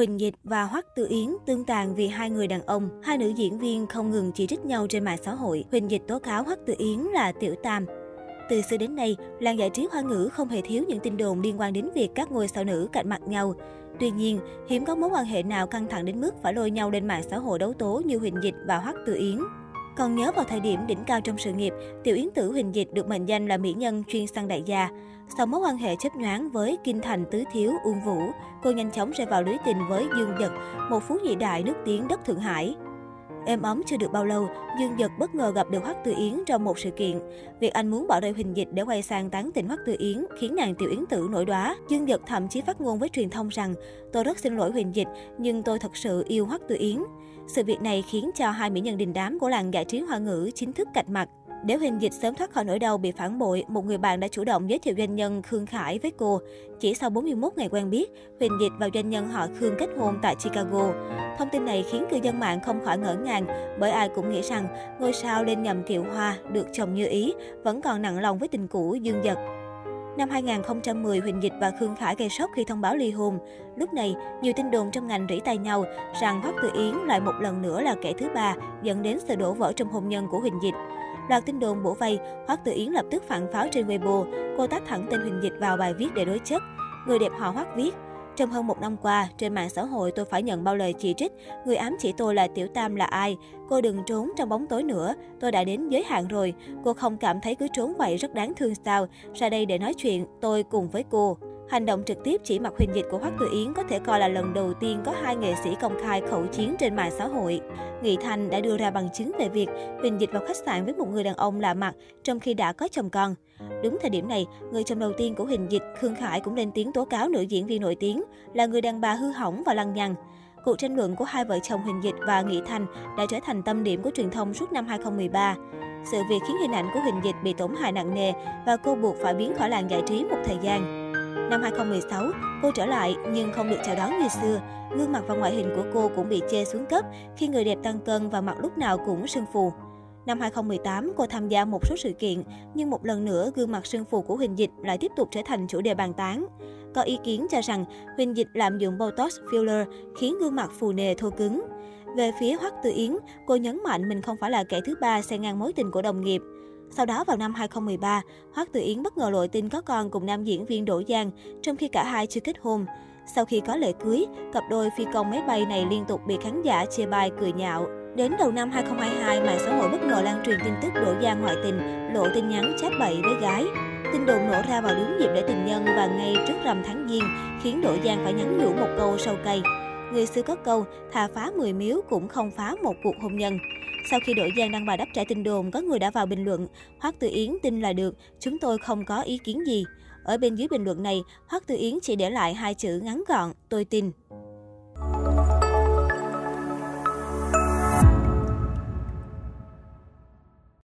Huỳnh Dịch và Hoắc Tư Yến tương tàn vì hai người đàn ông. Hai nữ diễn viên không ngừng chỉ trích nhau trên mạng xã hội. Huỳnh Dịch tố cáo Hoắc Tư Yến là tiểu tam. Từ xưa đến nay, làng giải trí hoa ngữ không hề thiếu những tin đồn liên quan đến việc các ngôi sao nữ cạnh mặt nhau. Tuy nhiên, hiếm có mối quan hệ nào căng thẳng đến mức phải lôi nhau lên mạng xã hội đấu tố như Huỳnh Dịch và Hoắc Tư Yến. Còn nhớ vào thời điểm đỉnh cao trong sự nghiệp, tiểu yến tử Huỳnh Dịch được mệnh danh là mỹ nhân chuyên săn đại gia. Sau mối quan hệ chấp nhoáng với Kinh Thành Tứ Thiếu Uông Vũ, cô nhanh chóng rơi vào lưới tình với Dương Dật, một phú nhị đại nước tiếng đất Thượng Hải. Êm ấm chưa được bao lâu, Dương Dật bất ngờ gặp được Hoắc Tư Yến trong một sự kiện. Việc anh muốn bỏ rơi Huỳnh Dịch để quay sang tán tỉnh Hoắc Tư Yến khiến nàng Tiểu Yến Tử nổi đóa. Dương Dật thậm chí phát ngôn với truyền thông rằng tôi rất xin lỗi Huỳnh Dịch, nhưng tôi thật sự yêu Hoắc Tư Yến. Sự việc này khiến cho hai mỹ nhân đình đám của làng giải trí hoa ngữ chính thức cạch mặt. Để Huỳnh Dịch sớm thoát khỏi nỗi đau bị phản bội, một người bạn đã chủ động giới thiệu doanh nhân Khương Khải với cô. Chỉ sau 41 ngày quen biết, Huỳnh Dịch và doanh nhân họ Khương kết hôn tại Chicago. Thông tin này khiến cư dân mạng không khỏi ngỡ ngàng, bởi ai cũng nghĩ rằng ngôi sao lên nhầm kiệu hoa được chồng như ý, vẫn còn nặng lòng với tình cũ Dương Dật. Năm 2010, Huỳnh Dịch và Khương Khải gây sốc khi thông báo ly hôn. Lúc này, nhiều tin đồn trong ngành rỉ tay nhau rằng Hoắc Tự Yến lại một lần nữa là kẻ thứ ba, dẫn đến sự đổ vỡ trong hôn nhân của Huỳnh Dịch. Loạt tin đồn bổ vây, Hoắc Tự Yến lập tức phản pháo trên Weibo. Cô tác thẳng tên Huỳnh Dịch vào bài viết để đối chất. Người đẹp họ Hoắc viết, trong hơn một năm qua, trên mạng xã hội tôi phải nhận bao lời chỉ trích. Người ám chỉ tôi là Tiểu Tam là ai? Cô đừng trốn trong bóng tối nữa. Tôi đã đến giới hạn rồi. Cô không cảm thấy cứ trốn vậy rất đáng thương sao? Ra đây để nói chuyện, tôi cùng với cô. Hành động trực tiếp chỉ mặt huỳnh dịch của Hoắc Tử Yến có thể coi là lần đầu tiên có hai nghệ sĩ công khai khẩu chiến trên mạng xã hội. Nghị Thành đã đưa ra bằng chứng về việc Huỳnh Dịch vào khách sạn với một người đàn ông lạ mặt trong khi đã có chồng con. Đúng thời điểm này, người chồng đầu tiên của Huỳnh Dịch, Khương Khải cũng lên tiếng tố cáo nữ diễn viên nổi tiếng là người đàn bà hư hỏng và lăng nhăng. Cuộc tranh luận của hai vợ chồng Huỳnh Dịch và Nghị Thành đã trở thành tâm điểm của truyền thông suốt năm 2013. Sự việc khiến hình ảnh của Huỳnh Dịch bị tổn hại nặng nề và cô buộc phải biến khỏi làng giải trí một thời gian. Năm 2016, cô trở lại nhưng không được chào đón như xưa. Gương mặt và ngoại hình của cô cũng bị chê xuống cấp khi người đẹp tăng cân và mặt lúc nào cũng sưng phù. Năm 2018, cô tham gia một số sự kiện, nhưng một lần nữa gương mặt sưng phù của Huỳnh Dịch lại tiếp tục trở thành chủ đề bàn tán. Có ý kiến cho rằng Huỳnh Dịch lạm dụng Botox filler khiến gương mặt phù nề thô cứng. Về phía Hoắc Tư Yến, cô nhấn mạnh mình không phải là kẻ thứ ba xen ngang mối tình của đồng nghiệp. Sau đó vào năm 2013, Hoắc Tử Yến bất ngờ lộ tin có con cùng nam diễn viên Đỗ Giang, trong khi cả hai chưa kết hôn. Sau khi có lễ cưới, cặp đôi phi công máy bay này liên tục bị khán giả chê bai cười nhạo. Đến đầu năm 2022, mạng xã hội bất ngờ lan truyền tin tức Đỗ Giang ngoại tình, lộ tin nhắn chat bậy với gái. Tin đồn nổ ra vào đúng dịp lễ tình nhân và ngay trước rằm tháng Giêng, khiến Đỗ Giang phải nhắn nhủ một câu sâu cay. Người xưa có câu, thà phá 10 miếu cũng không phá một cuộc hôn nhân. Sau khi đội Giang đăng bài đáp trả tin đồn, có người đã vào bình luận, Hoắc Tư Yến tin là được, chúng tôi không có ý kiến gì. Ở bên dưới bình luận này, Hoắc Tư Yến chỉ để lại hai chữ ngắn gọn, tôi tin.